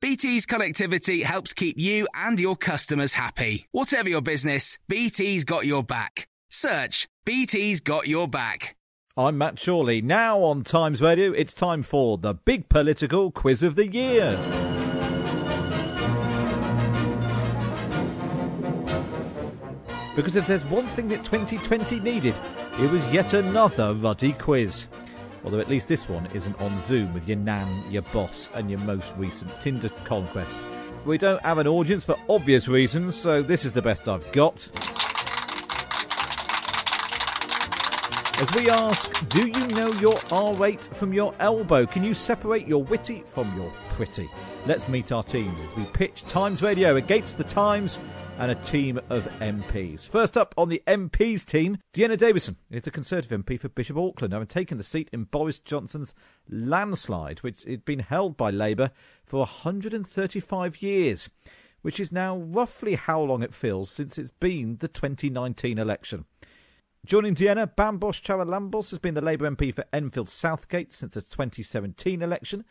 BT's connectivity helps keep you and your customers happy. Whatever your business, BT's got your back. Search BT's got your back. I'm Matt Chorley. Now on Times Radio, it's time for the big political quiz of the year. Because if there's one thing that 2020 needed, it was yet another ruddy quiz. Although at least this one isn't on Zoom with your nan, your boss, and your most recent Tinder conquest. We don't have an audience for obvious reasons, so this is the best I've got. As we ask, do you know your R8 from your elbow? Can you separate your witty from your pretty? Let's meet our teams as we pitch Times Radio against the Times and a team of MPs. First up on the MPs team, Dehenna Davison is a Conservative MP for Bishop Auckland, having taken the seat in Boris Johnson's landslide, which had been held by Labour for 135 years, which is now roughly how long it feels since it's been the 2019 election. Joining Dehenna, Bambos Charalambous has been the Labour MP for Enfield Southgate since the 2017 election,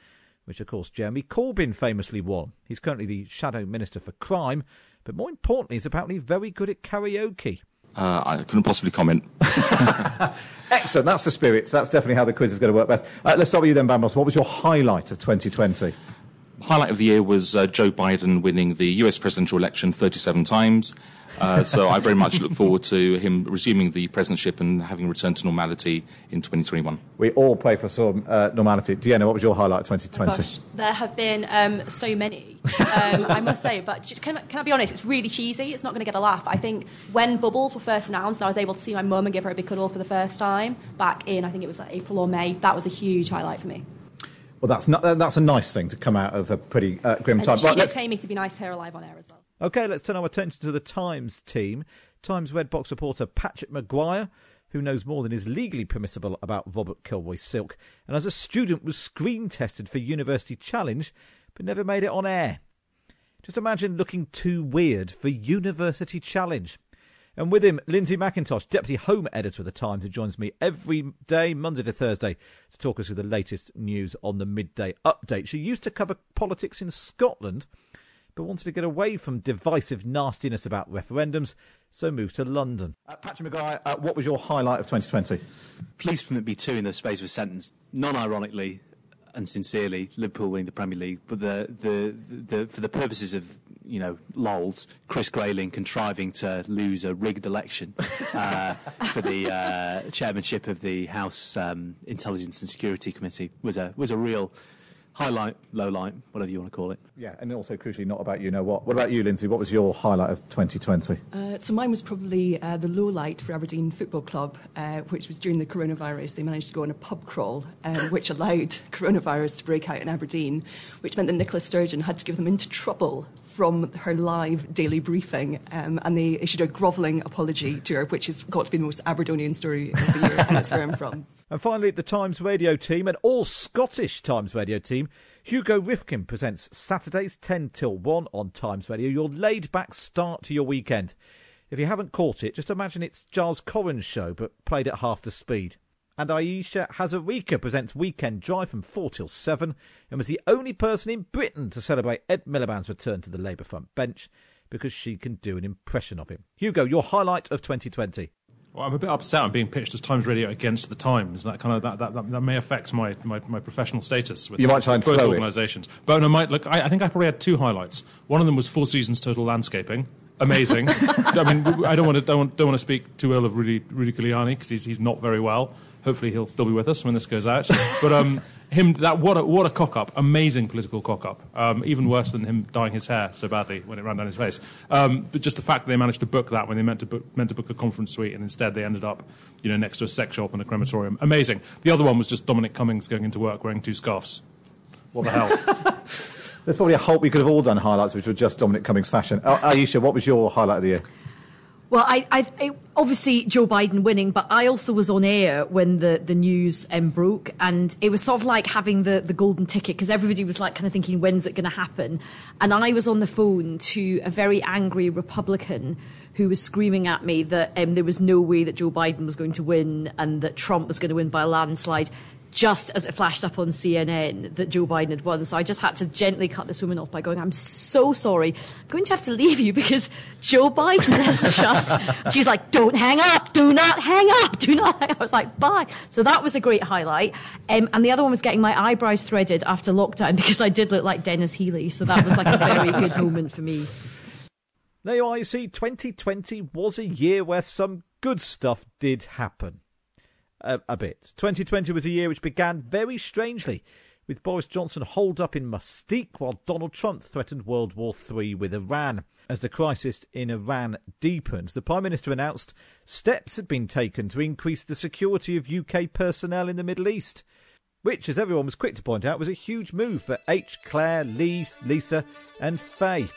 which of course Jeremy Corbyn famously won. He's currently the Shadow Minister for Crime, but more importantly, he's apparently very good at karaoke. Uh, I couldn't possibly comment. Excellent. That's the spirit. That's definitely how the quiz is going to work best. Uh, let's start with you then, Bambos. What was your highlight of 2020? Highlight of the year was uh, Joe Biden winning the US presidential election 37 times. Uh, so I very much look forward to him resuming the presidentship and having returned to normality in 2021. We all pray for some uh, normality. Dehenna, what was your highlight of 2020? Oh gosh, there have been um, so many, um, I must say. But can, can, I be honest? It's really cheesy. It's not going to get a laugh. I think when Bubbles were first announced, and I was able to see my mum and give her a big cuddle for the first time back in, I think it was like April or May. That was a huge highlight for me. Well, that's not, that's a nice thing to come out of a pretty uh, grim And time. she Right, did let's- pay me to be nice to her alive on air as well. Okay, let's turn our attention to the Times team. Times Red Box reporter Patrick Maguire, who knows more than is legally permissible about Robert Kilroy Silk, and as a student was screen tested for University Challenge, but never made it on air. Just imagine looking too weird for University Challenge. And with him, Lindsay McIntosh, Deputy Home Editor of The Times, who joins me every day, Monday to Thursday, to talk us through the latest news on the midday update. She used to cover politics in Scotland, but wanted to get away from divisive nastiness about referendums, so moved to London. Uh, Patrick Maguire, uh, what was your highlight of 2020? Please permit me two in the space of a sentence. Non-ironically and sincerely, Liverpool winning the Premier League, but the, the, the, for the purposes of you know lols, Chris Grayling contriving to lose a rigged election uh, for the uh, chairmanship of the House um, Intelligence and Security Committee was a was a real highlight, low light, whatever you want to call it. Yeah, and also crucially, not about you know what. What about you, Lindsay? What was your highlight of 2020? Uh, so mine was probably uh, the low light for Aberdeen Football Club, uh, which was during the coronavirus. They managed to go on a pub crawl, um, which allowed coronavirus to break out in Aberdeen, which meant that Nicola Sturgeon had to give them into trouble from her live daily briefing, um, and they issued a grovelling apology to her, which has got to be the most Aberdonian story of the year, and that's where I'm from. And finally, the Times Radio team, an all Scottish Times Radio team. Hugo Rifkin presents Saturdays 10 till 1 on Times Radio, your laid back start to your weekend. If you haven't caught it, just imagine it's Giles Coren's show, but played at half the speed. And Ayesha Hazarika presents Weekend Drive from 4 till 7 and was the only person in Britain to celebrate Ed Miliband's return to the Labour front bench because she can do an impression of him. Hugo, your highlight of 2020. Well, I'm a bit upset I'm being pitched as Times Radio against the Times. That kind of that, that, that, that may affect my, my, my professional status with You might try and both organisations. But I might look. I, I think I probably had two highlights. One of them was Four Seasons Total Landscaping. Amazing. I mean, I don't want to don't, want- don't want to speak too ill of Rudy Rudy Giuliani because he's he's not very well. Hopefully, he'll still be with us when this goes out. But um, him that what a, what a cock up! Amazing political cock up. Um, even worse than him dyeing his hair so badly when it ran down his face. Um, but just the fact that they managed to book that when they meant to book meant to book a conference suite and instead they ended up, you know, next to a sex shop and a crematorium. Amazing. The other one was just Dominic Cummings going into work wearing two scarves. What the hell? There's probably a hope we could have all done highlights which were just Dominic Cummings fashion. Uh, Ayesha, what was your highlight of the year? Well, I, I, it, obviously Joe Biden winning, but I also was on air when the, the news um, broke, and it was sort of like having the, the golden ticket because everybody was like kind of thinking, when's it going to happen? And I was on the phone to a very angry Republican who was screaming at me that um, there was no way that Joe Biden was going to win and that Trump was going to win by a landslide. Just as it flashed up on CNN that Joe Biden had won. So I just had to gently cut this woman off by going, I'm so sorry. I'm going to have to leave you because Joe Biden has just. She's like, don't hang up. Do not hang up. Do not hang up. I was like, bye. So that was a great highlight. Um, and the other one was getting my eyebrows threaded after lockdown because I did look like Denis Healey. So that was like a very good moment for me. There you are. You see, 2020 was a year where some good stuff did happen. A, a bit. 2020 was a year which began very strangely, with Boris Johnson holed up in Mustique while Donald Trump threatened World War III with Iran. As the crisis in Iran deepened, the Prime Minister announced steps had been taken to increase the security of UK personnel in the Middle East. Which, as everyone was quick to point out, was a huge move for H, Claire, Lee, Lisa, and Faye.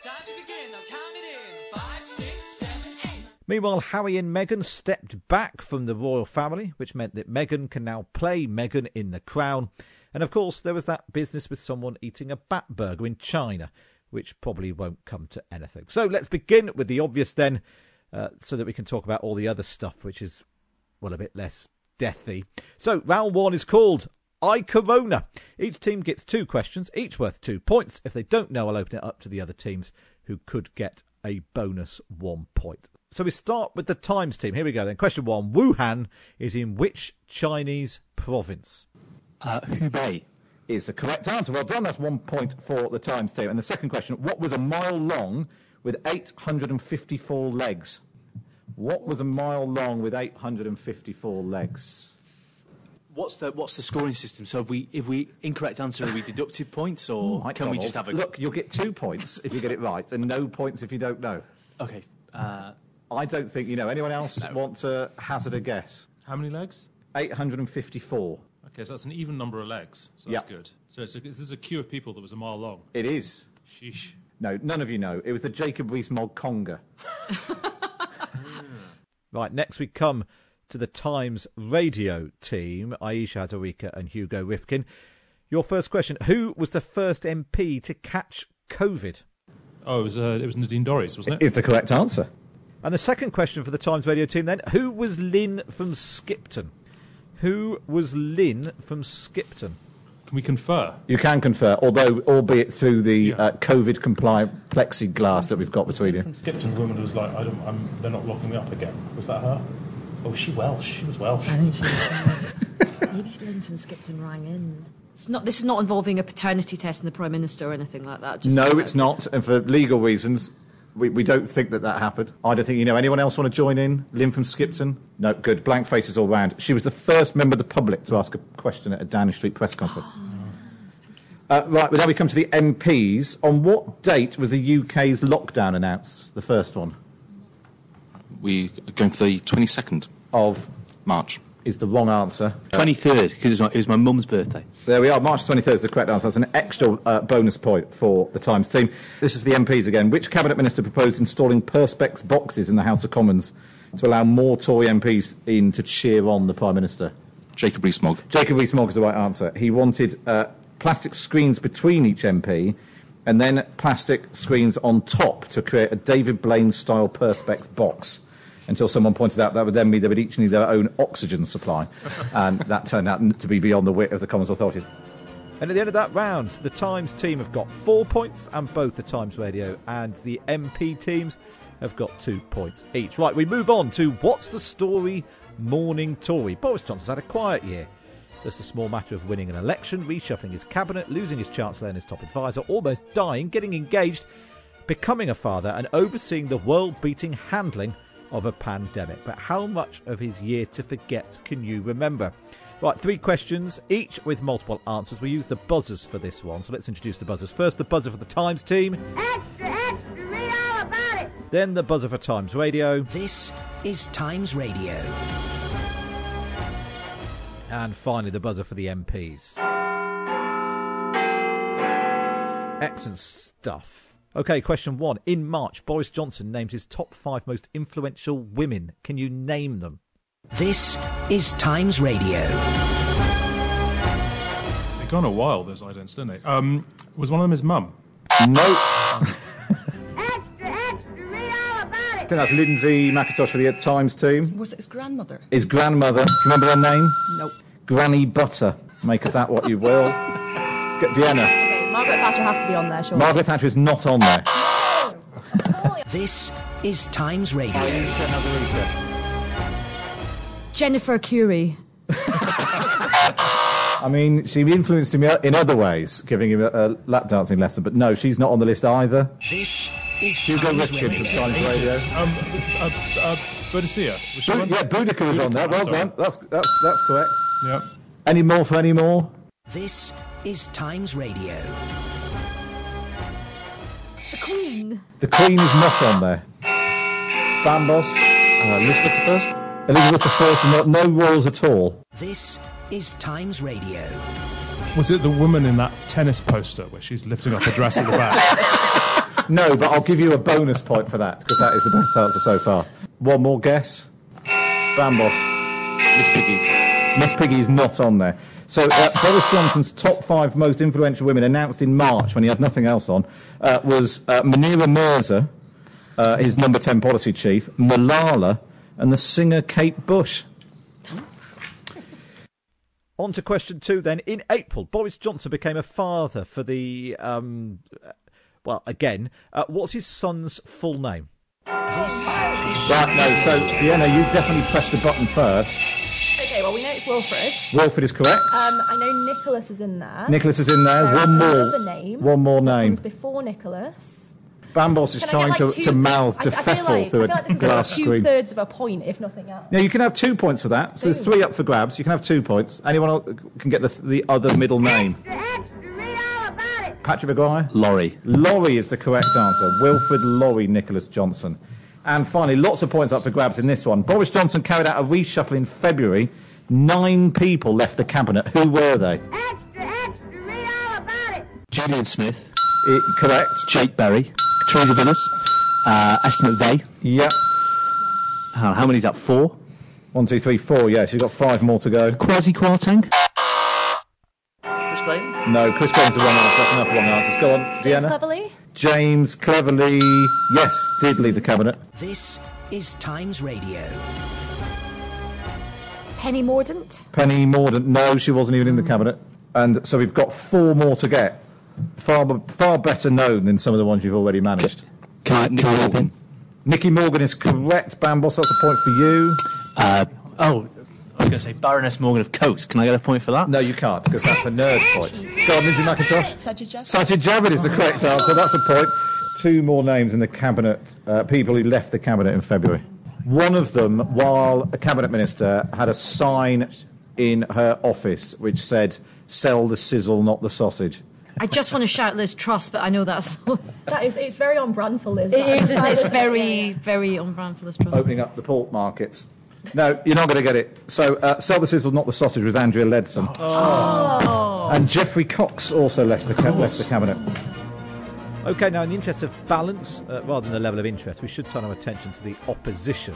Meanwhile, Harry and Meghan stepped back from the royal family, which meant that Meghan can now play Meghan in The Crown. And of course, there was that business with someone eating a bat burger in China, which probably won't come to anything. So let's begin with the obvious then, uh, so that we can talk about all the other stuff, which is, well, a bit less deathy. So round one is called I Corona. Each team gets two questions, each worth two points. If they don't know, I'll open it up to the other teams who could get a bonus one point. So we start with the Times team. Here we go then. Question one Wuhan is in which Chinese province? Uh, Hubei. Is the correct answer. Well done. That's one point for the Times team. And the second question What was a mile long with 854 legs? What was a mile long with 854 legs? What's the what's the scoring system? So if we if we incorrect answer, are we deducted points, or Might can we just have a Look, you'll get two points if you get it right, and no points if you don't know. Okay. Uh, I don't think you know. Anyone else No. want to hazard a guess? How many legs? 854. Okay, so that's an even number of legs. So Yep. that's good. So it's a, this is a queue of people that was a mile long. It is. Sheesh. No, none of you know. It was the Jacob Rees-Mogg conga. Right, next we come to the Times radio team Ayesha Hazarika and Hugo Rifkin. Your first question Who was the first MP to catch COVID? Oh, it was, uh, it was Nadine Dorries, wasn't it? Is the correct answer. And the second question for the Times radio team then Who was Lynn from Skipton? Who was Lynn from Skipton? Can we confer? You can confer, although albeit through the Yeah. uh, COVID-compliant plexiglass that we've got between you. From Skipton, the woman was like, I don't, I'm, they're not locking me up again. Was that her? Oh, was she Welsh? She was Welsh. I think she was. Maybe Lynn from Skipton rang in. It's not. This is not involving a paternity test in the prime minister or anything like that. Just No, so it's that- not, and for legal reasons, we, we don't think that that happened. I don't think you know. Anyone else want to join in? Lynn from Skipton? No, good. Blank faces all round. She was the first member of the public to ask a question at a Downing Street press conference. Uh, right, well, now we come to the MPs. On what date was the UK's lockdown announced? The first one We are going for the 22nd of March. is the wrong answer. twenty third because it was my, it was my mum's birthday. There we are. March 23rd is the correct answer. That's an extra uh, bonus point for the Times team. This is for the MPs again. Which cabinet minister proposed installing perspex boxes in the House of Commons to allow more Tory MPs in to cheer on the Prime Minister? Jacob Rees-Mogg. Jacob Rees-Mogg is the right answer. He wanted uh, plastic screens between each MP and then plastic screens on top to create a David Blaine-style perspex box. Until someone pointed out that would then mean they would each need their own oxygen supply, and that turned out to be beyond the wit of the Commons Authority. And at the end of that round, the Times team have got four points, and both the Times Radio and the MP teams have got two points each. Right, we move on to What's the Story Morning Tory. Boris Johnson's had a quiet year. Just a small matter of winning an election, reshuffling his cabinet, losing his chancellor and his top advisor, almost dying, getting engaged, becoming a father, and overseeing the world beating handling of a pandemic. But how much of his year to forget can you remember? Right, three questions, each with multiple answers. We use the buzzers for this one, so let's introduce the buzzers. First, the buzzer for the Times team. Extra, extra, read all about it. Then the buzzer for Times Radio. This is Times Radio. And finally, the buzzer for the MPs. Excellent stuff. Okay, question one. In March, Boris Johnson names his top five most influential women. Can you name them? This is Times Radio. They've gone a while, those idents, didn't they? Um, was one of them his mum? No. Extra, extra, read all about I think that's Lindsay McIntosh for the Times team. Was it his grandmother? His grandmother, do you remember her name? Nope. Granny Butter. Make of that what you will. Get Dehenna. Okay, Margaret Thatcher has to be on there, sure. Margaret Thatcher is not on there. This is Times Radio. Jennifer Arcuri. I mean, she influenced him in other ways, giving him a, a lap dancing lesson, but no, she's not on the list either. This is Hugo Times Rifkin Radio. from Times Radio. Um, uh, uh, Boadicea. Was Bu- yeah, Boudica was on there. Well done. That's, that's, that's correct. Yeah. Any more for any more? This is Times Radio. The Queen. The Queen is not on there. Bambos. Uh, Elizabeth the First. Elizabeth the First, not, no royals at all. This is Times Radio. Was it the woman in that tennis poster where she's lifting up her dress at the back? No, but I'll give you a bonus point for that because that is the best answer so far. One more guess. Bambos. Miss Piggy. Miss Piggy is not on there. So uh, Boris Johnson's top five most influential women, announced in March when he had nothing else on, uh, was uh, Munira Mirza, uh, his number ten policy chief, Malala, and the singer Kate Bush. On to question two then. In April, Boris Johnson became a father for the. Um, uh, well, again, uh, what's his son's full name? Right, no, so Dehenna, you definitely pressed the button first. It's Wilfred. Wilfred is correct. Um, I know Nicholas is in there. Nicholas is in there. There's One more. name. One more name. Before Nicholas. Bambos is Can trying like, to, to mouth I, I like, through I feel like a this is glass like two screen. thirds of a point, if nothing else. Now you can have two points for that. So there's three up for grabs. You can have two points. Anyone else can get the the other middle name. Extra, extra, read all about it. Patrick Maguire? Lawrie. Lawrie is the correct answer. Wilfred Lawrie Nicholas Johnson. And finally, lots of points up for grabs in this one. Boris Johnson carried out a reshuffle in February. Nine people left the cabinet. Who were they? Extra, extra, read all about it. Julian Smith. I- correct. Jake Berry. Theresa Villiers. Uh, Esther McVey. Yep. How, how many's that? Four? One, two, three, four. Yes, you've got five more to go. Kwasi Kwarteng. Chris Graham? No, Chris Graham's the wrong answer. That's enough wrong answers. Go on, James Dehenna. Cleverly. James Cleverly, yes, did leave the cabinet. This is Times Radio. Penny Mordaunt. Penny Mordaunt, no, she wasn't even in the cabinet. And so we've got four more to get. Far, far better known than some of the ones you've already managed. Can I, can I help him? Nicky Morgan is correct, Bambos. That's a point for you. Uh, oh, I was going to say Baroness Morgan of Cotes. Can I get a point for that? No, you can't, because that's a nerd point. Go on, Lindsay McIntosh. Sajid Javid. Sajid Javid is the correct answer. That's a point. Two more names in the cabinet, uh, people who left the cabinet in February. One of them, while a cabinet minister, had a sign in her office which said, sell the sizzle, not the sausage. I just want to shout Liz Truss, but I know that's. That is, it's very on brand for Liz. It that. is, isn't it? It's very, very on brand for Liz Truss. Opening up the pork markets. No, you're not going to get it. So, uh, sell the sizzle, not the sausage, with Andrea Leadsom. And Geoffrey Cox also left the, ca- left the cabinet. Okay, now in the interest of balance, uh, rather than the level of interest, we should turn our attention to the opposition.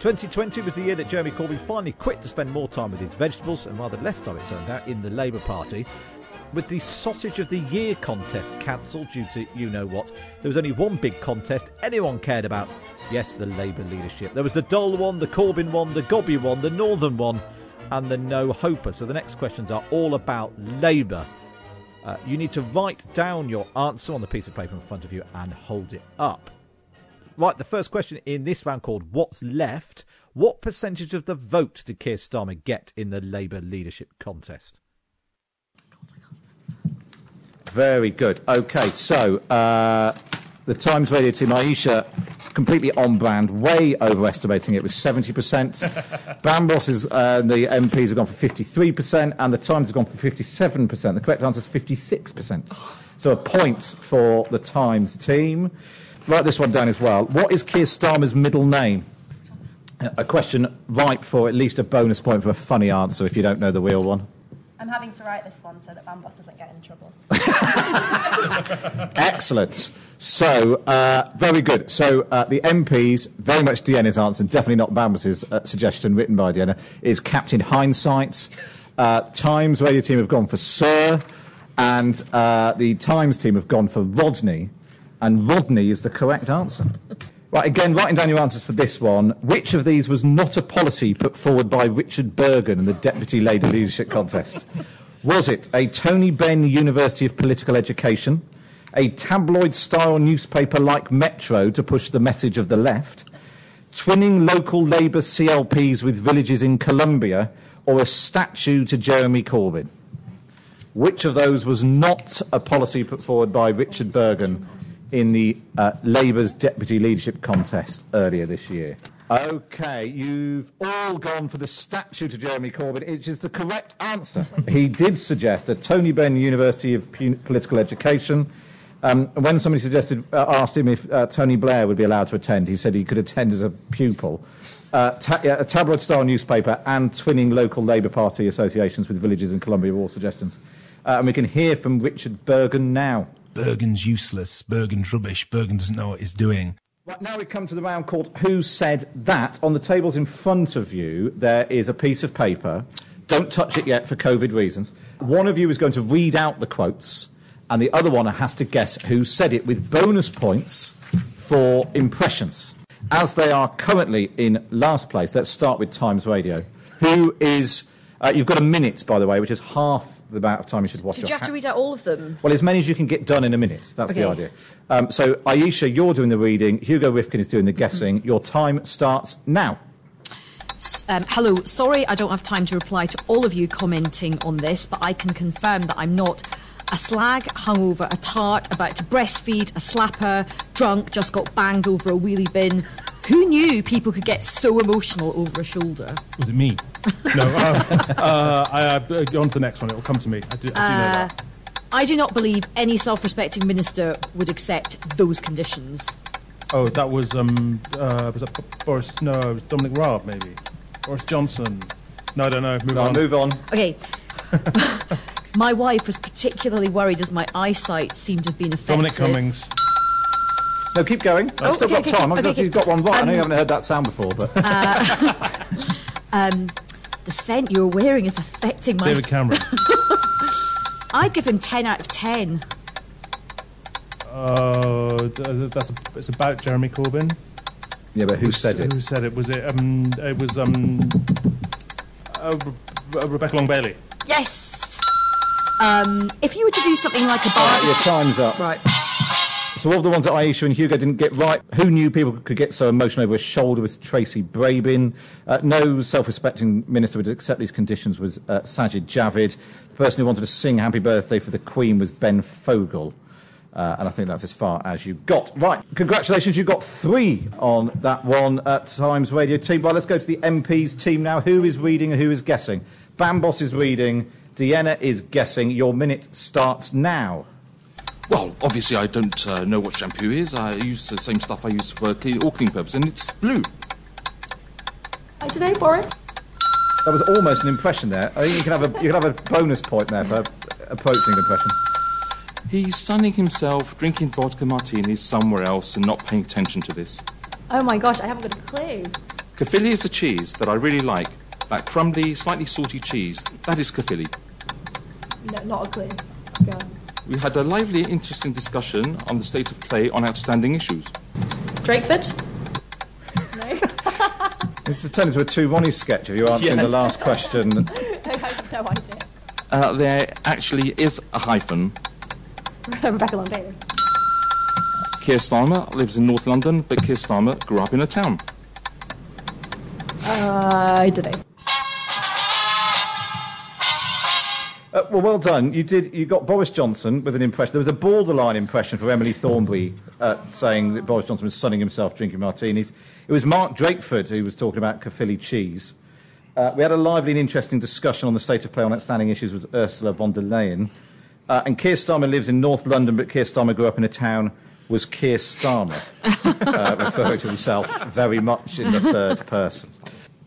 2020 was the year that Jeremy Corbyn finally quit to spend more time with his vegetables, and rather less time, it turned out, in the Labour Party. With the Sausage of the Year contest cancelled due to you know what, there was only one big contest anyone cared about. Yes, the Labour leadership. There was the Dole one, the Corbyn one, the Gobby one, the Northern one, and the No Hoper. So the next questions are all about Labour. Uh, you need to write down your answer on the piece of paper in front of you and hold it up. right, the first question in this round called What's Left? What percentage of the vote did Keir Starmer get in the Labour leadership contest? Very good. Okay, so uh, the Times Radio team, Aisha, completely on brand, way overestimating it with 70%. Bambos is, uh, the MPs have gone for 53%, and the Times have gone for 57%. The correct answer is 56%. So a point for the Times team. Write this one down as well. What is Keir Starmer's middle name? A question ripe for at least a bonus point for a funny answer if you don't know the real one. I'm having to write this one so that Bambos doesn't get in trouble. Excellent. So, uh, very good. So, uh, the MPs, very much Dehenna's answer, and definitely not Bambos's uh, suggestion written by Dehenna, is Captain Hindsight. Uh, Times radio team have gone for Sir, and uh, the Times team have gone for Rodney, and Rodney is the correct answer. Right, again, writing down your answers for this one. Which of these was not a policy put forward by Richard Burgon in the Deputy Labour Leadership Contest? Was it a Tony Benn University of Political Education, a tabloid style newspaper like Metro to push the message of the left, twinning local Labour CLPs with villages in Colombia, or a statue to Jeremy Corbyn? Which of those was not a policy put forward by Richard Burgon in the uh, Labour's deputy leadership contest earlier this year? Okay, you've all gone for the statue to Jeremy Corbyn, which is the correct answer. he did suggest at Tony Benn University of Political Education. Um, when somebody suggested, uh, asked him if uh, Tony Blair would be allowed to attend, he said he could attend as a pupil. Uh, ta- yeah, a tabloid style newspaper and twinning local Labour Party associations with villages in Colombia were all suggestions. Uh, and we can hear from Richard Burgon now. Burgon's useless. Burgon's rubbish. Burgon doesn't know what he's doing. Right, now we come to the round called Who Said That? On the tables in front of you, there is a piece of paper. Don't touch it yet for COVID reasons. One of you is going to read out the quotes, and the other one has to guess who said it with bonus points for impressions. As they are currently in last place, let's start with Times Radio. Who is. Uh, you've got a minute, by the way, which is half the amount of time you should wash Did your you have to read out all of them? well, as many as you can get done in a minute. That's the idea. Um, so, Ayesha, you're doing the reading. Hugo Rifkin is doing the guessing. Your time starts now. Um, hello, sorry I don't have time to reply to all of you commenting on this, but I can confirm that I'm not a slag, hungover, a tart, about to breastfeed, a slapper, drunk, just got banged over a wheelie bin. Who knew people could get so emotional over a shoulder? Was it me? No. Uh, uh, I, uh, go on to the next one. It will come to me. I do, I do know Uh, that. I do not believe any self respecting minister would accept those conditions. Oh, that was um. Uh, was that Boris? No, it was Dominic Raab, maybe. Boris Johnson. No, I don't know. Move on. move on. Okay. my wife was particularly worried as my eyesight seemed to have been affected. Dominic Cummings. No, keep going. I've Oh, still okay, got okay, time. I've okay, just okay. got one right. I know you Um, haven't heard that sound before, but Uh, um, the scent you're wearing is affecting my. David Cameron. I'd give him 10 out of 10. Oh, th- that's a, it's about Jeremy Corbyn. yeah, but who said it? Who said it? Was it um? It was um. Uh, Re- uh, Rebecca Long Bailey. Yes! Um, if you were to do something like a All right, bar. your time's up. Right. So, of the ones that Ayesha and Hugo didn't get right, who knew people could get so emotional over a shoulder was Tracy Brabin. Uh, no self respecting minister would accept these conditions was uh, Sajid Javid. The person who wanted to sing Happy Birthday for the Queen was Ben Fogle. Uh, and I think that's as far as you got. Right, congratulations, you got three on that one at Times Radio team. Right, let's go to the MP's team now. Who is reading and who is guessing? Bambos is reading, Dehenna is guessing. Your minute starts now. Well, obviously, I don't uh, know what shampoo is. I use the same stuff I use for clean, all clean purposes, and it's blue. I don't know, Boris. That was almost an impression there. I think you can have a you can have a bonus point there for approaching an impression. He's sunning himself, drinking vodka martinis somewhere else, and not paying attention to this. Oh my gosh, I haven't got a clue. Caerphilly is a cheese that I really like. That crumbly, slightly salty cheese. That is Caerphilly. No, not a clue. Go on. We had a lively, interesting discussion on the state of play on outstanding issues. Drakeford? No. this has turned into a two Ronnie sketch of you answering Yeah. the last question. I have no idea. Uh, there actually is a hyphen. Rebecca Long Bailey. Keir Starmer lives in North London, but Keir Starmer grew up in a town. Uh, did I well, well done. You did. You got Boris Johnson with an impression. There was a borderline impression for Emily Thornberry uh, saying that Boris Johnson was sunning himself drinking martinis. It was Mark Drakeford who was talking about Caerphilly cheese. Uh, we had a lively and interesting discussion on the state of play on outstanding issues with Ursula von der Leyen. Uh, and Keir Starmer lives in North London, but Keir Starmer grew up in a town was Keir Starmer, uh, referring to himself very much in the third person.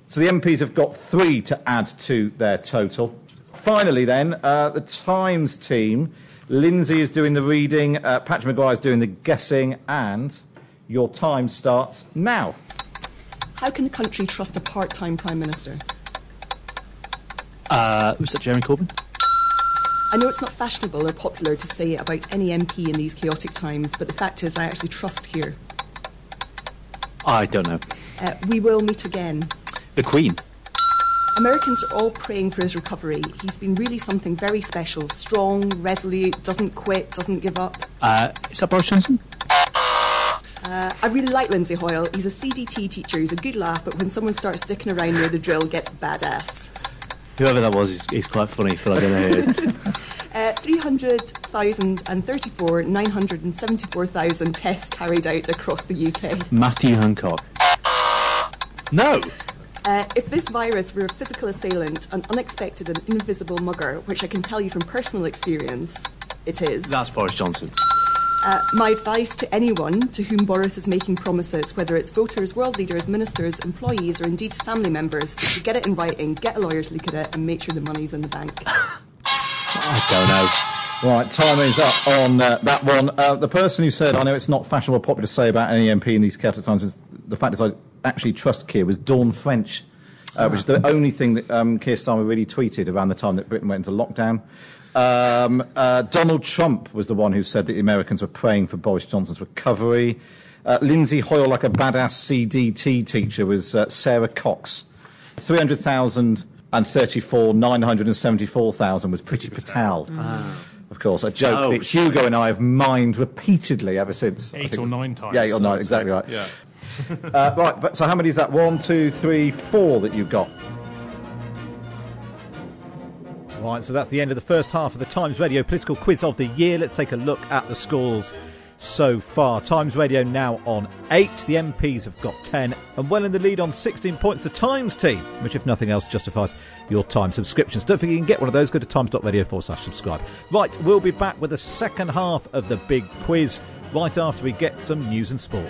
So the MPs have got three to add to their total. Finally, then, uh, the Times team. Lindsay is doing the reading, uh, Patrick Maguire is doing the guessing, and your time starts now. How can the country trust a part time Prime Minister? Uh, was that Jeremy Corbyn? I know it's not fashionable or popular to say it about any MP in these chaotic times, but the fact is, I actually trust here. I don't know. Uh, we will meet again. The Queen. Americans are all praying for his recovery. He's been really something very special strong, resolute, doesn't quit, doesn't give up. Uh, is that Boris Johnson? Uh, I really like Lindsay Hoyle. He's a CDT teacher, he's a good laugh, but when someone starts dicking around near the drill, gets badass. Whoever that was is, is quite funny, but I don't know who it is. Uh, 300,034, 974,000 tests carried out across the UK. Matthew Hancock. No! Uh, if this virus were a physical assailant, an unexpected and invisible mugger, which I can tell you from personal experience, it is. That's Boris Johnson. Uh, my advice to anyone to whom Boris is making promises, whether it's voters, world leaders, ministers, employees, or indeed family members, is to get it in writing, get a lawyer to look at it, and make sure the money's in the bank. I don't know. Right, time is up on uh, that one. Uh, the person who said, I know it's not fashionable or popular to say about any MP in these chaotic times, the fact is I actually trust Keir, was Dawn French, uh, which is the only thing that um, Keir Starmer really tweeted around the time that Britain went into lockdown. Um, uh, Donald Trump was the one who said that the Americans were praying for Boris Johnson's recovery. Uh, Lindsay Hoyle, like a badass CDT teacher, was uh, Sarah Cox. 300,034, 974,000 was Priti Patel. Of course, a joke Oh, that Hugo and I have mined repeatedly ever since. Eight or nine times. Yeah, eight or nine, exactly right. Yeah. Uh, right, so how many is that? One, two, three, four that you've got? Right, so that's the end of the first half of the Times Radio political quiz of the year. Let's take a look at the scores so far. Times Radio now on 8. The MPs have got 10 and well in the lead on 16 points. The Times team, which if nothing else justifies your Times subscriptions. Don't forget you can get one of those. Go to times.radio forward slash subscribe. Right, we'll be back with the second half of the big quiz right after we get some news and sport.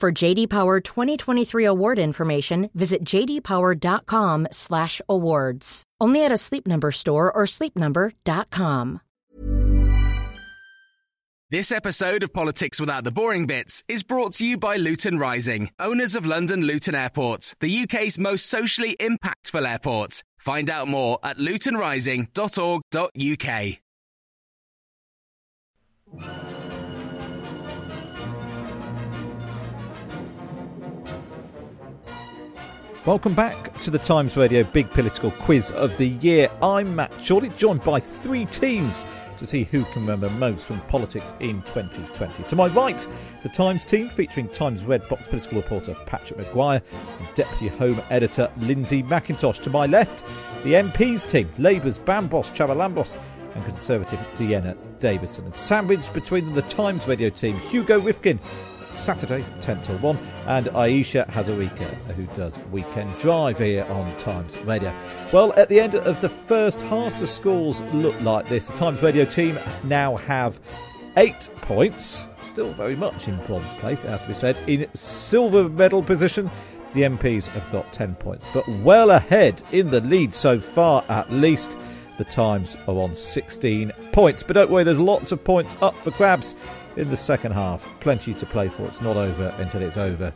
For JD Power 2023 award information, visit jdpower.com/awards. Only at a Sleep Number store or sleepnumber.com. This episode of Politics Without the Boring Bits is brought to you by Luton Rising, owners of London Luton Airport, the UK's most socially impactful airport. Find out more at lutonrising.org.uk. Welcome back to the Times Radio Big Political Quiz of the Year. I'm Matt Chorley, joined by three teams to see who can remember most from politics in 2020. To my right, the Times team featuring Times Red Box political reporter Patrick Maguire and Deputy Home Editor Lindsay McIntosh. To my left, the MPs team, Labour's Bambos Charalambous and Conservative Dehenna Davison. And sandwiched between them, the Times radio team, Hugo Rifkin, Saturdays 10 till 1, and Ayesha Hazarika, uh, who does Weekend Drive here on Times Radio. Well, at the end of the first half, the scores look like this. The Times Radio team now have eight points, still very much in bronze place, it has to be said. In silver medal position, the MPs have got 10 points, but well ahead in the lead so far, at least. The Times are on 16 points. But don't worry, there's lots of points up for grabs in the second half. Plenty to play for. It's not over until it's over.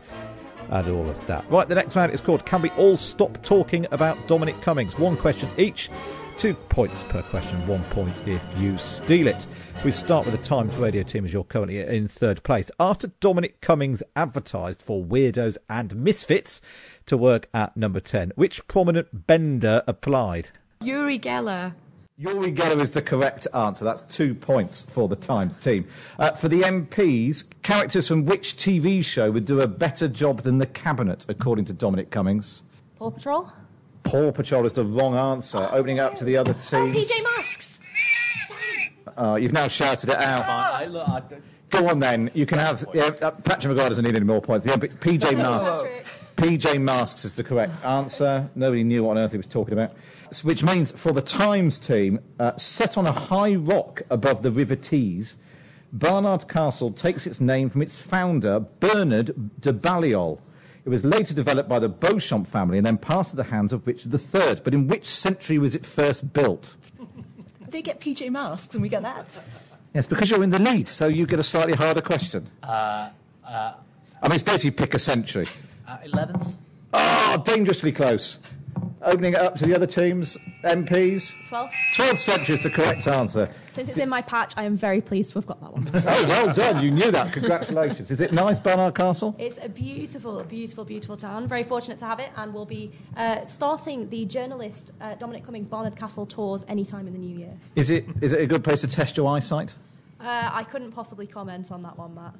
And all of that. Right, the next round is called Can We All Stop Talking About Dominic Cummings? One question each. Two points per question, one point if you steal it. We start with the Times Radio team as you're currently in third place. After Dominic Cummings advertised for Weirdos and Misfits to work at number 10, which prominent bender applied? Uri Geller. Uri Geller is the correct answer. That's two points for the Times team. Uh, for the MPs, characters from which TV show would do a better job than the Cabinet, according to Dominic Cummings? Paw Patrol? Paw Patrol is the wrong answer. Opening up to the other Oh. PJ Masks. Uh, you've now shouted it out. I, look, I, Go on then. You can have. Yeah, uh, Patrick Maguire doesn't need any more points. The MP, PJ Masks. PJ Masks is the correct answer. Nobody knew what on earth he was talking about. S- Which means for the Times team, uh, set on a high rock above the River Tees, Barnard Castle takes its name from its founder, Bernard de Balliol. It was later developed by the Beauchamp family and then passed to the hands of Richard III. But in which century was it first built? They get PJ Masks and we get that. Yes, because you're in the lead, so you get a slightly harder question. uh, uh, I mean, it's basically pick a century. Uh, 11th? Oh, dangerously close. Opening it up to the other teams, MPs. 12. 12th century is the correct answer. Since it's in my patch, I am very pleased to have got that one. Oh, well done. You knew that. Congratulations. Is it nice, Barnard Castle? It's a beautiful, beautiful, beautiful town. Very fortunate to have it, and we'll be uh, starting the journalist uh, Dominic Cummings Barnard Castle tours anytime in the new year. Is it, is it a good place to test your eyesight? Uh, I couldn't possibly comment on that one, Matt.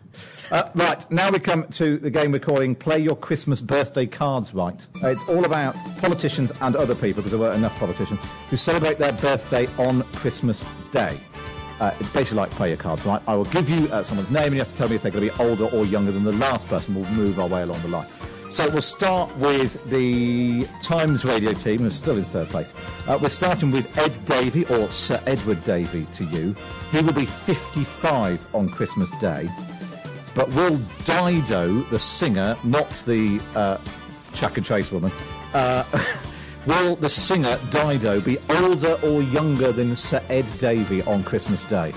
Uh, right, now we come to the game we're calling Play Your Christmas Birthday Cards Right. Uh, it's all about politicians and other people, because there weren't enough politicians, who celebrate their birthday on Christmas Day. Uh, it's basically like Play Your Cards Right. I will give you uh, someone's name, and you have to tell me if they're going to be older or younger than the last person. We'll move our way along the line. So we'll start with the Times radio team, who's still in third place. Uh, we're starting with Ed Davey, or Sir Edward Davey to you. He will be 55 on Christmas Day. But will Dido, the singer, not the uh, Chuck and Chase woman, uh, will the singer Dido be older or younger than Sir Ed Davey on Christmas Day?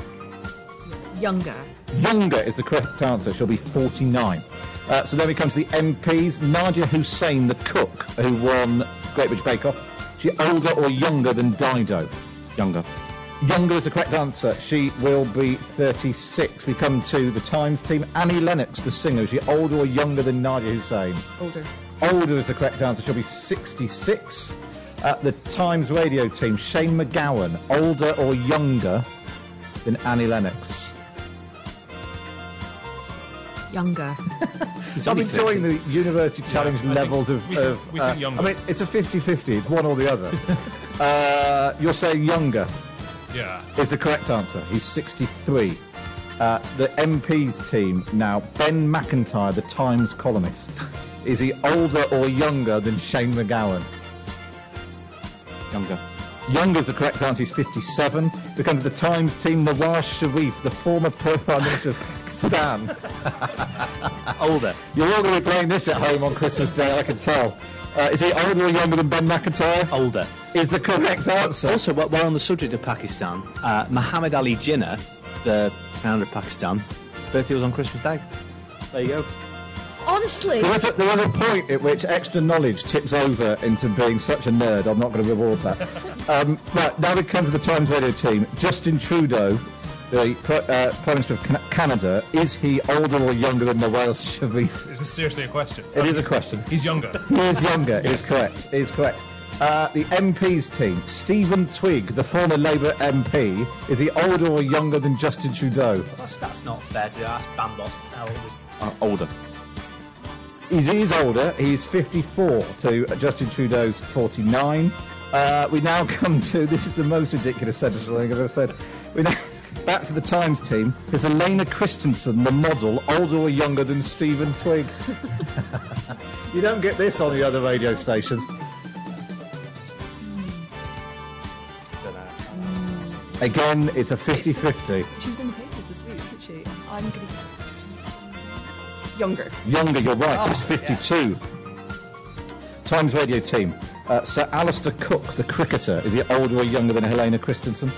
Younger. Younger is the correct answer. She'll be 49. Uh, so then we come to the MPs. Nadiya Hussain, the cook, who won Great British Bake Off. She older or younger than Dido? Younger. Younger is the correct answer. She will be 36. We come to the Times team. Annie Lennox, the singer. Is she older or younger than Nadiya Hussain? Older. Older is the correct answer. She'll be 66. Uh, the Times radio team. Shane MacGowan. Older or younger than Annie Lennox? Younger. I'm enjoying the University Challenge I levels of. we of we uh. I mean, it's a 50 50. It's one or the other. uh, you're saying younger Yeah. is the correct answer. He's 63. Uh, the MP's team now, Ben Macintyre, the Times columnist. Is he older or younger than Shane MacGowan? Younger. Younger is the correct answer. He's 57. We come to the Times team, Nawaz Sharif, the former Prime Minister of Pakistan. Older. You're all going to be playing this at home on Christmas Day, I can tell. Uh, is he older or younger than Ben Macintyre? Older. Is the correct answer. Also, while while on the subject of Pakistan, uh, Muhammad Ali Jinnah, the founder of Pakistan, birthday was on Christmas Day. There you go. Honestly, There was, a, there was a point at which extra knowledge tips over into being such a nerd. I'm not going to reward that. um, right, now we come to the Times Radio team. Justin Trudeau, the uh, Prime Minister of Canada, is he older or younger than Nawaz Sharif? Is this seriously a question? It is a question. He's younger. He is younger. It is correct. It is correct. Uh, the MP's team. Stephen Twigg, the former Labour MP, is he older or younger than Justin Trudeau? That's, that's not fair to ask Bambos how old is Uh, older. He's, he is older. He's 54 to Justin Trudeau's 49. Uh, we now come to this is the most ridiculous sentence I think I've ever said. We now back to the Times team. Is Helena Christensen the model older or younger than Stephen Twigg? you don't get this on the other radio stations. Again, it's a 50-50. She was in the papers this week, wasn't she? I'm going to. Younger. Younger, you're right. Oh, He's 52. Times Radio team. Uh, Sir Alastair Cook, the cricketer, is he older or younger than Helena Christensen?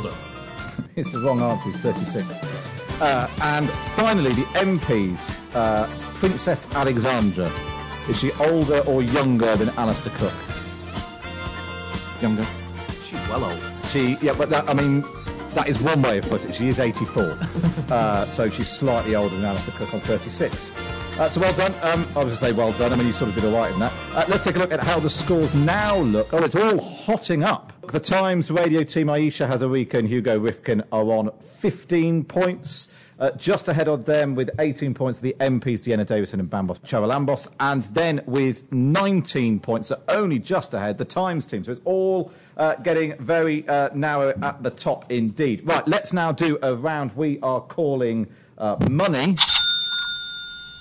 It's the wrong answer. He's 36. Uh, and finally, the MPs. Uh, Princess Alexandra. Is she older or younger than Alastair Cook? Younger. She's well old. She, yeah, but that, I mean, that is one way of putting it. She is 84. uh, so she's slightly older than Alastair Cook on 36. Uh, so well done. Um, I was going to say well done. I mean, you sort of did all right in that. Uh, let's take a look at how the scores now look. Oh, it's all hotting up. The Times radio team, Ayesha Hazarika and Hugo Rifkin, are on 15 points. Uh, just ahead of them with 18 points, the MPs Dehenna Davison and Bambos Charalambous. And then with 19 points, so only just ahead, the Times team. So it's all uh, getting very uh, narrow at the top indeed. Right, let's now do a round we are calling uh, Money.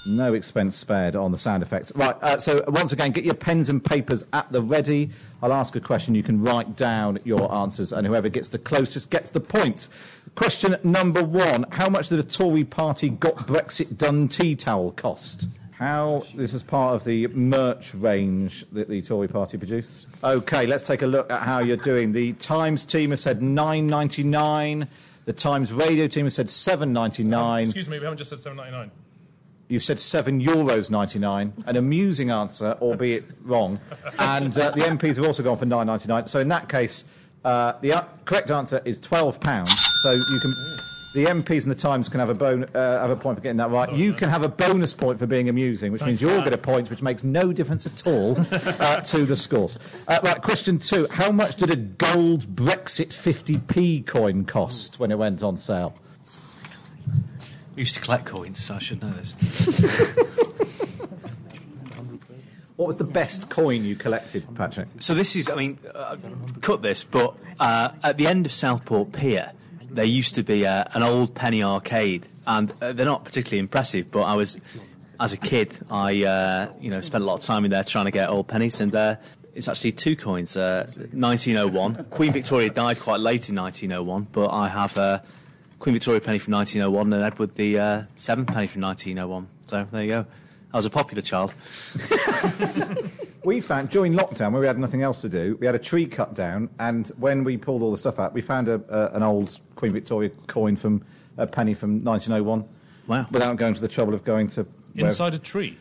No expense spared on the sound effects. Right, uh, so once again, get your pens and papers at the ready. I'll ask a question, you can write down your answers, and whoever gets the closest gets the point. Question number one How much did a Tory party got Brexit done tea towel cost? How this is part of the merch range that the Tory party produced. Okay, let's take a look at how you're doing. The Times team have said 9.99. The Times radio team have said 7.99. Excuse me, we haven't just said 7.99. You've said seven euros ninety nine, an amusing answer, albeit wrong. And uh, the MPs have also gone for nine ninety nine. So in that case, uh, the uh, correct answer is twelve pounds. So you can, the MPs and the Times can have a bon- uh, have a point for getting that right. You can have a bonus point for being amusing, which means you all get a point, which makes no difference at all uh, to the scores. Uh, right, question two: How much did a gold Brexit fifty p coin cost when it went on sale? We used to collect coins, so I should know this. What was the best coin you collected, Patrick? So this is, I mean, uh, cut this, but uh, at the end of Southport Pier, there used to be uh, an old penny arcade, and uh, they're not particularly impressive. But I was, as a kid, I uh, you know spent a lot of time in there trying to get old pennies, and uh, it's actually two coins. Uh, 1901, Queen Victoria died quite late in 1901, but I have a Queen Victoria penny from 1901 and Edward the uh, seventh penny from 1901. So there you go. I was a popular child. We found during lockdown, where we had nothing else to do, we had a tree cut down, and when we pulled all the stuff out, we found a, a, an old Queen Victoria coin from a penny from 1901. Wow! Without going to the trouble of going to where- Inside a tree.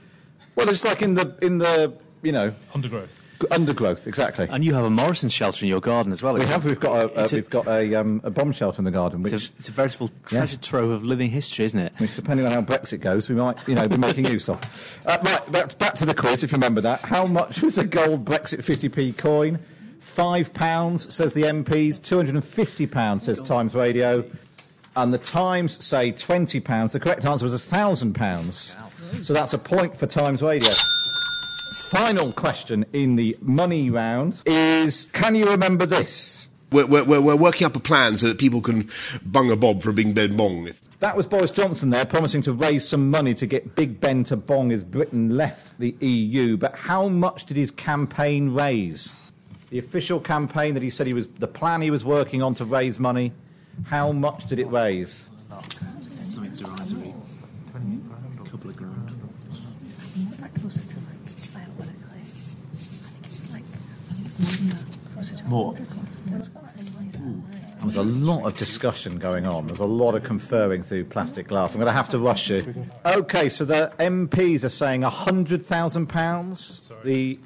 Well, it's like in the in the you know undergrowth. Undergrowth, exactly. And you have a Morrison shelter in your garden as well. We have. We've got a, a a- we've got a, um, a bomb shelter in the garden, which It's a, it's a veritable treasure trove of living history, isn't it? which, depending on how Brexit goes, we might, you know, be making use of. Uh, right, back, back to the quiz, if you remember that. How much was a gold Brexit 50p coin? Five pounds, says the MPs. Two hundred and fifty pounds, says Times Radio. And the Times say twenty pounds. The correct answer was a thousand pounds. So that's a point for Times Radio. Final question in the money round is: Can you remember this? We're, we're, we're we're working up a plan so that people can bung a bob for a Big Ben Bong. That was Boris Johnson there promising to raise some money to get Big Ben to bong as Britain left the EU. But how much did his campaign raise? The official campaign that he said he was, the plan he was working on to raise money, how much did it raise? Something derisory. A couple of grand. More. There's a lot of discussion going on. There's a lot of conferring through plastic glass. I'm going to have to rush you. Okay, so the MPs are saying £100,000. The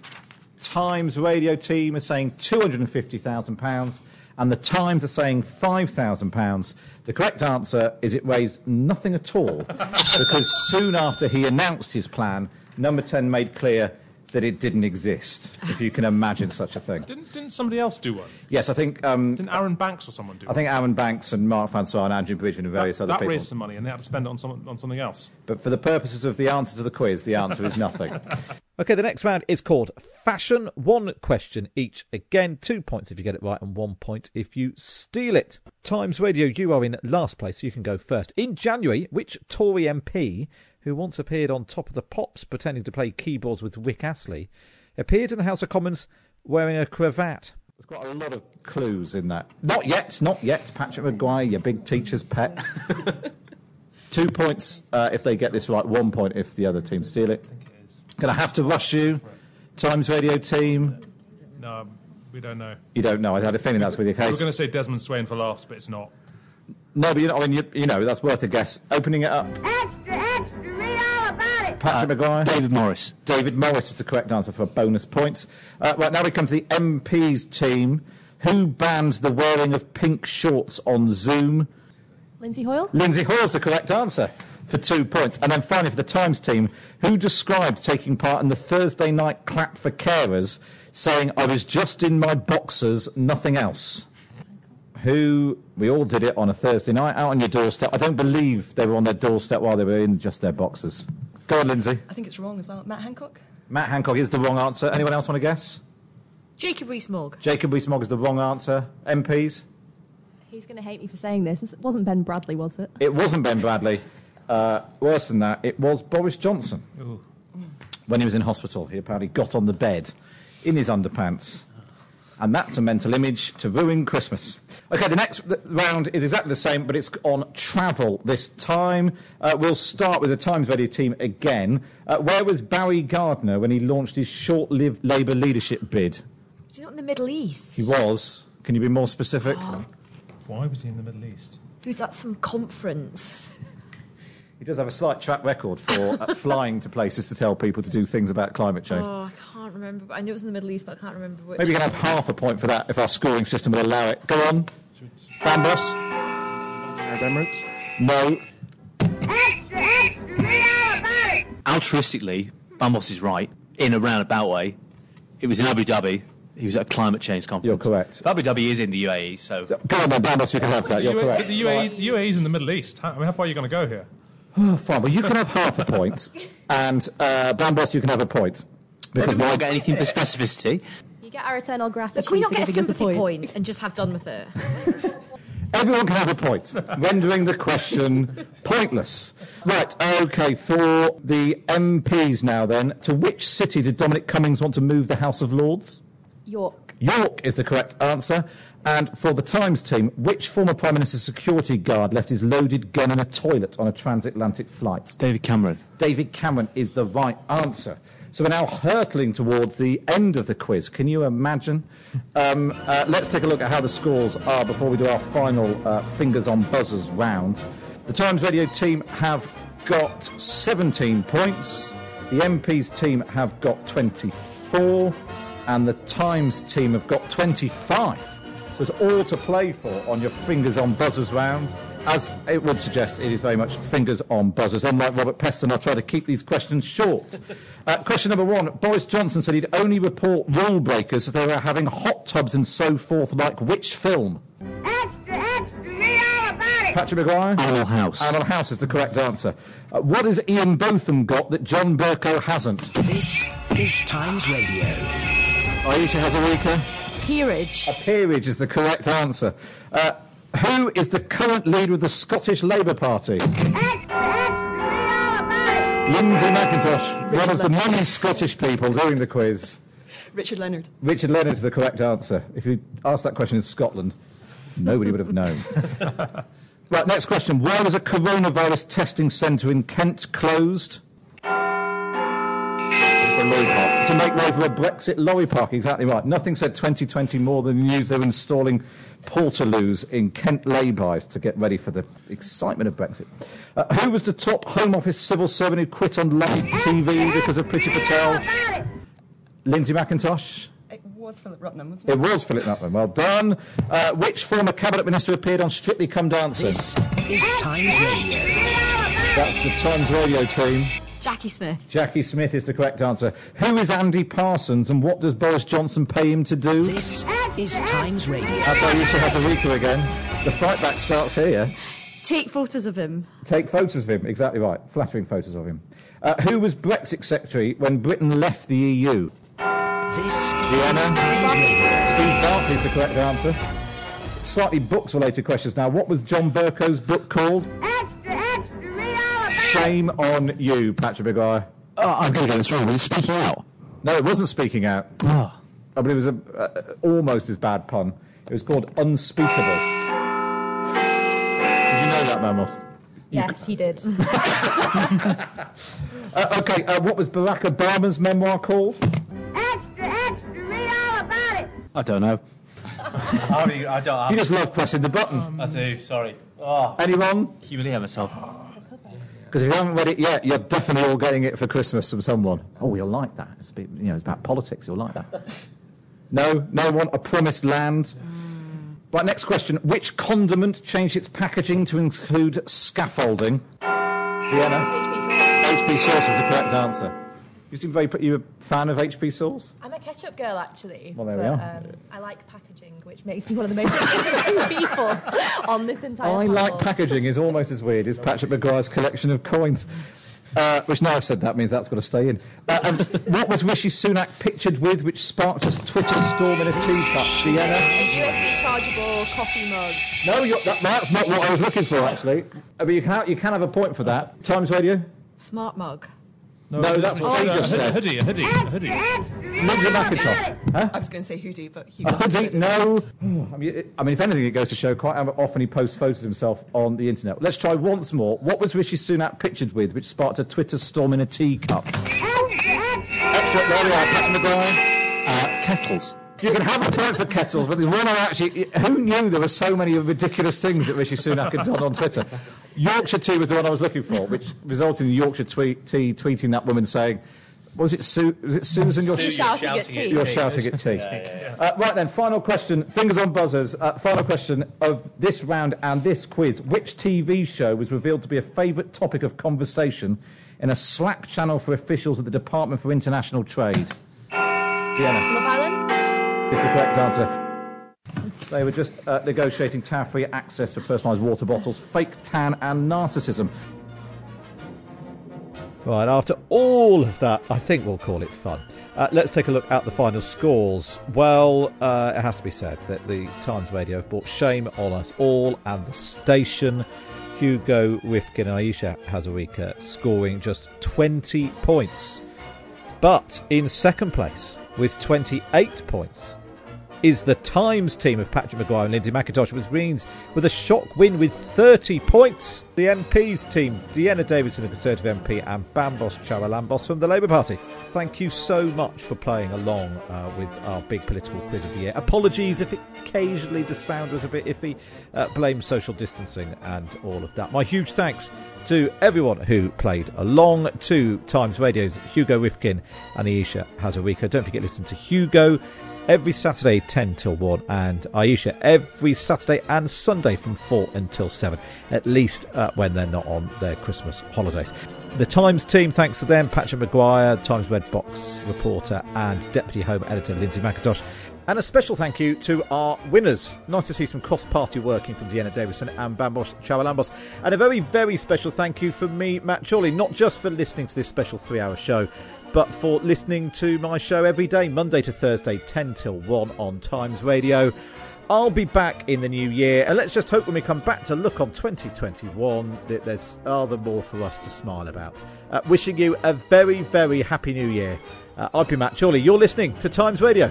Times radio team is saying £250,000. And the Times are saying £5,000. The correct answer is it raised nothing at all because soon after he announced his plan, Number 10 made clear that it didn't exist, if you can imagine such a thing. Didn't, didn't somebody else do one? Yes, I think um, Didn't Arron Banks or someone do I think Arron Banks and Mark Francois and Andrew Bridgen and various that, other that people. raised some money and they had to spend it on, some, on something else. But for the purposes of the answer to the quiz, the answer is nothing. Okay, the next round is called Fashion. One question each. Again, two points if you get it right, and one point if you steal it. Times Radio, you are in last place, so you can go first. In January, which Tory MP, who once appeared on Top of the Pops pretending to play keyboards with Rick Astley, appeared in the House of Commons wearing a cravat? There's quite a lot of clues in that. Not yet, not yet. Patrick Maguire, your big teacher's pet. Two points uh, if they get this right, one point if the other team steal it. Gonna have to rush you. Times Radio team. No, we don't know. You don't know. I had a feeling that's with your We were case. going to say Desmond Swayne for laughs, but it's not. No, but you know, I mean, you, you know, that's worth a guess. Opening it up. Extra, extra, read all about it. Patrick Maguire. David Morris. David Morris is the correct answer for bonus points. Uh, right, now we come to the MP's team. Who banned the wearing of pink shorts on Zoom? Lindsay Hoyle? Lindsay Hoyle's the correct answer for two points. And then finally for the Times team, who described taking part in the Thursday night clap for carers, saying, I was just in my boxers, nothing else? Who, we all did it on a Thursday night out on your doorstep. I don't believe they were on their doorstep while they were in just their boxers. Go on, Lindsay. I think it's wrong as well. Matt Hancock? Matt Hancock is the wrong answer. Anyone else want to guess? Jacob Rees-Mogg. Jacob Rees-Mogg is the wrong answer. MPs? He's going to hate me for saying this. It wasn't Ben Bradley, was it? It wasn't Ben Bradley. Uh, worse than that, it was Boris Johnson. When he was in hospital, he apparently got on the bed in his underpants. And that's a mental image to ruin Christmas. Okay, the next round is exactly the same, but it's on travel this time. Uh, we'll start with the Times Radio team again. Uh, where was Barry Gardiner when he launched his short lived Labour leadership bid? Was he not in the Middle East? He was. Can you be more specific? Why was he in the Middle East? He was at some conference. He does have a slight track record for uh, flying to places to tell people to do things about climate change. Oh, I can't remember. But I knew it was in the Middle East, but I can't remember which. Maybe you can have half a point for that if our scoring system would allow it. Go on. Bambos? Arab Emirates. No. Extra, extra, read all about it. Altruistically, Bambos is right. In a roundabout way, it was in Abu Dhabi. He was at a climate change conference. You're correct. Abu Dhabi is in the UAE, so. Go on then, Bambos, you can have that. You're correct. The, UAE, the UAE's in the Middle East. How, I mean, how far are you going to go here? Oh, fine. Well, you can have half a point. And uh, Bambos, you can have a point. Maybe Because we my- won't get anything for specificity. You get our eternal gratitude. But can we not for get a giving us the sympathy point? point and just have done with it? Everyone can have a point, rendering the question pointless. Right, okay, for the MPs now then, to which city did Dominic Cummings want to move the House of Lords? York. York is the correct answer. And for the Times team, which former Prime Minister's security guard left his loaded gun in a toilet on a transatlantic flight? David Cameron. David Cameron is the right answer. So we're now hurtling towards the end of the quiz. Can you imagine? Um, uh, let's take a look at how the scores are before we do our final uh, fingers on buzzers round. The Times Radio team have got 17 points. The MP's team have got 24. And the Times team have got 25. So it's all to play for on your fingers on buzzers round. As it would suggest, it is very much fingers on buzzers. Unlike Robert Peston, I'll try to keep these questions short. Uh, question number one Boris Johnson said he'd only report rule breakers if they were having hot tubs and so forth, like which film? Extra, extra, read all about it. Patrick Maguire? Animal House. Animal House is the correct answer. Uh, what has Ian Botham got that John Bercow hasn't? This is Times Radio. Ayesha Hazarika? Peerage. A peerage is the correct answer. Uh, who is the current leader of the Scottish Labour Party? Extra, extra, read all about it. Lindsay McIntosh, one of the many Scottish people doing the quiz. Richard Leonard. Richard Leonard is the correct answer. If you asked that question in Scotland, nobody would have known. right, next question. Why was a coronavirus testing centre in Kent closed? For lorry park. To make way for a Brexit lorry park, exactly right. Nothing said 2020 more than the news they were installing portaloos in Kent laybys to get ready for the excitement of Brexit. Uh, who was the top Home Office civil servant who quit on live TV because of Priti Patel? Lindsay McIntosh? It was Philip Rutnam, wasn't It It was Philip Nuttman. Well done. Uh, which former cabinet minister appeared on Strictly Come Dancing? This is Times Radio. That's the Times Radio team. Jacqui Smith. Jacqui Smith is the correct answer. Who is Andy Parsons and what does Boris Johnson pay him to do? This is Times Radio. That's Ayesha Hazarika again. The fight back starts here. Take photos of him. Take photos of him, exactly right. Flattering photos of him. Uh, who was Brexit Secretary when Britain left the EU? This Dehenna? is Times Radio. Steve Barclay is the correct answer. Slightly books related questions now. What was John Bercow's book called? Shame on you, Patrick Maguire. Oh, I'm going to get this wrong. Was it speaking out? No, it wasn't speaking out. Oh. Oh, but it was a, uh, almost as bad pun. It was called Unspeakable. Did you know that, Mamos? Yes, he did. Uh, okay, uh, what was Barack Obama's memoir called? Extra, extra, read all about it. I don't know. I don't. I don't You just love pressing the button. I do. Sorry. Oh, Anyone? Humiliate myself. Because if you haven't read it yet, you're definitely all getting it for Christmas from someone. Oh, you'll like that. It's, a bit, you know, it's about politics. You'll like that. no, no one. A promised land. Right, next question. Which condiment changed its packaging to include scaffolding? Dehenna? HP sauce is the correct answer. You seem very. You a fan of HP sauce? I'm a ketchup girl, actually. Well, there we are. Um, I like packaging, which makes me one of the most interesting people on this entire I panel. like packaging is almost as weird as Patrick Maguire's collection of coins. Uh, which now I've said that means that's got to stay in. Uh, and what was Rishi Sunak pictured with, which sparked a Twitter storm in a teacup? Dehenna? A USB chargeable coffee mug. No, you're, that, that's not what I was looking for. Actually, I mean, you can you can have a point for that. Times Radio. Smart mug. No, no that's what he a just said. hoodie, a hoodie, a hoodie. Lindsay McIntosh. Huh? I was going to say hoodie, but he A hoodie? No. I mean, it- I mean, if anything, it goes to show quite how often he posts photos of himself on the internet. Let's try once more. What was Rishi Sunak pictured with, which sparked a Twitter storm in a teacup? Extra, there we are, Patrick Maguire. Uh, kettles. You can have a point for kettles, but the one I actually. Who knew there were so many ridiculous things that Rishi Sunak had done on Twitter? Yorkshire tea was the one I was looking for, which resulted in Yorkshire tweet, tea tweeting that woman saying, was it, Su- was it Susan? You're Sue, you're shouting at tea. You're shouting at tea. Uh, right then, final question. Fingers on buzzers. Uh, final question of this round and this quiz. Which TV show was revealed to be a favourite topic of conversation in a Slack channel for officials at the Department for International Trade? Dehenna Love Island? is the correct answer. They were just uh, negotiating tariff-free access for personalised water bottles, fake tan, and narcissism. Right, after all of that, I think we'll call it fun. Uh, let's take a look at the final scores. Well, uh, it has to be said that the Times Radio have brought shame on us all and the station. Hugo Rifkin and Ayesha Hazarika scoring just 20 points. But in second place, with 28 points, is the Times team of Patrick Maguire and Lindsay McIntosh, which means with a shock win with 30 points. The MP's team, Dehenna Davison, the Conservative MP, and Bambos Charalambous from the Labour Party. Thank you so much for playing along uh, with our big political quiz of the year. Apologies if occasionally the sound was a bit iffy. Uh, blame social distancing and all of that. My huge thanks to everyone who played along to Times Radio's Hugo Rifkin and Ayesha Hazarika. Don't forget, to listen to Hugo every Saturday 10 till 1 and Ayesha every Saturday and Sunday from 4 until 7, at least uh, when they're not on their Christmas holidays. The Times team, thanks to them, Patrick Maguire, the Times Red Box reporter, and Deputy Home Editor Lindsay McIntosh. And a special thank you to our winners. Nice to see some cross party working from Dehenna Davison and Bambos Charalambous. And a very, very special thank you from me, Matt Chorley, not just for listening to this special three hour show, but for listening to my show every day, Monday to Thursday, 10 till 1 on Times Radio. I'll be back in the new year, and let's just hope when we come back to look on 2021 that there's other more for us to smile about. Uh, wishing you a very, very happy new year. Uh, I've been Matt Chorley. You're listening to Times Radio.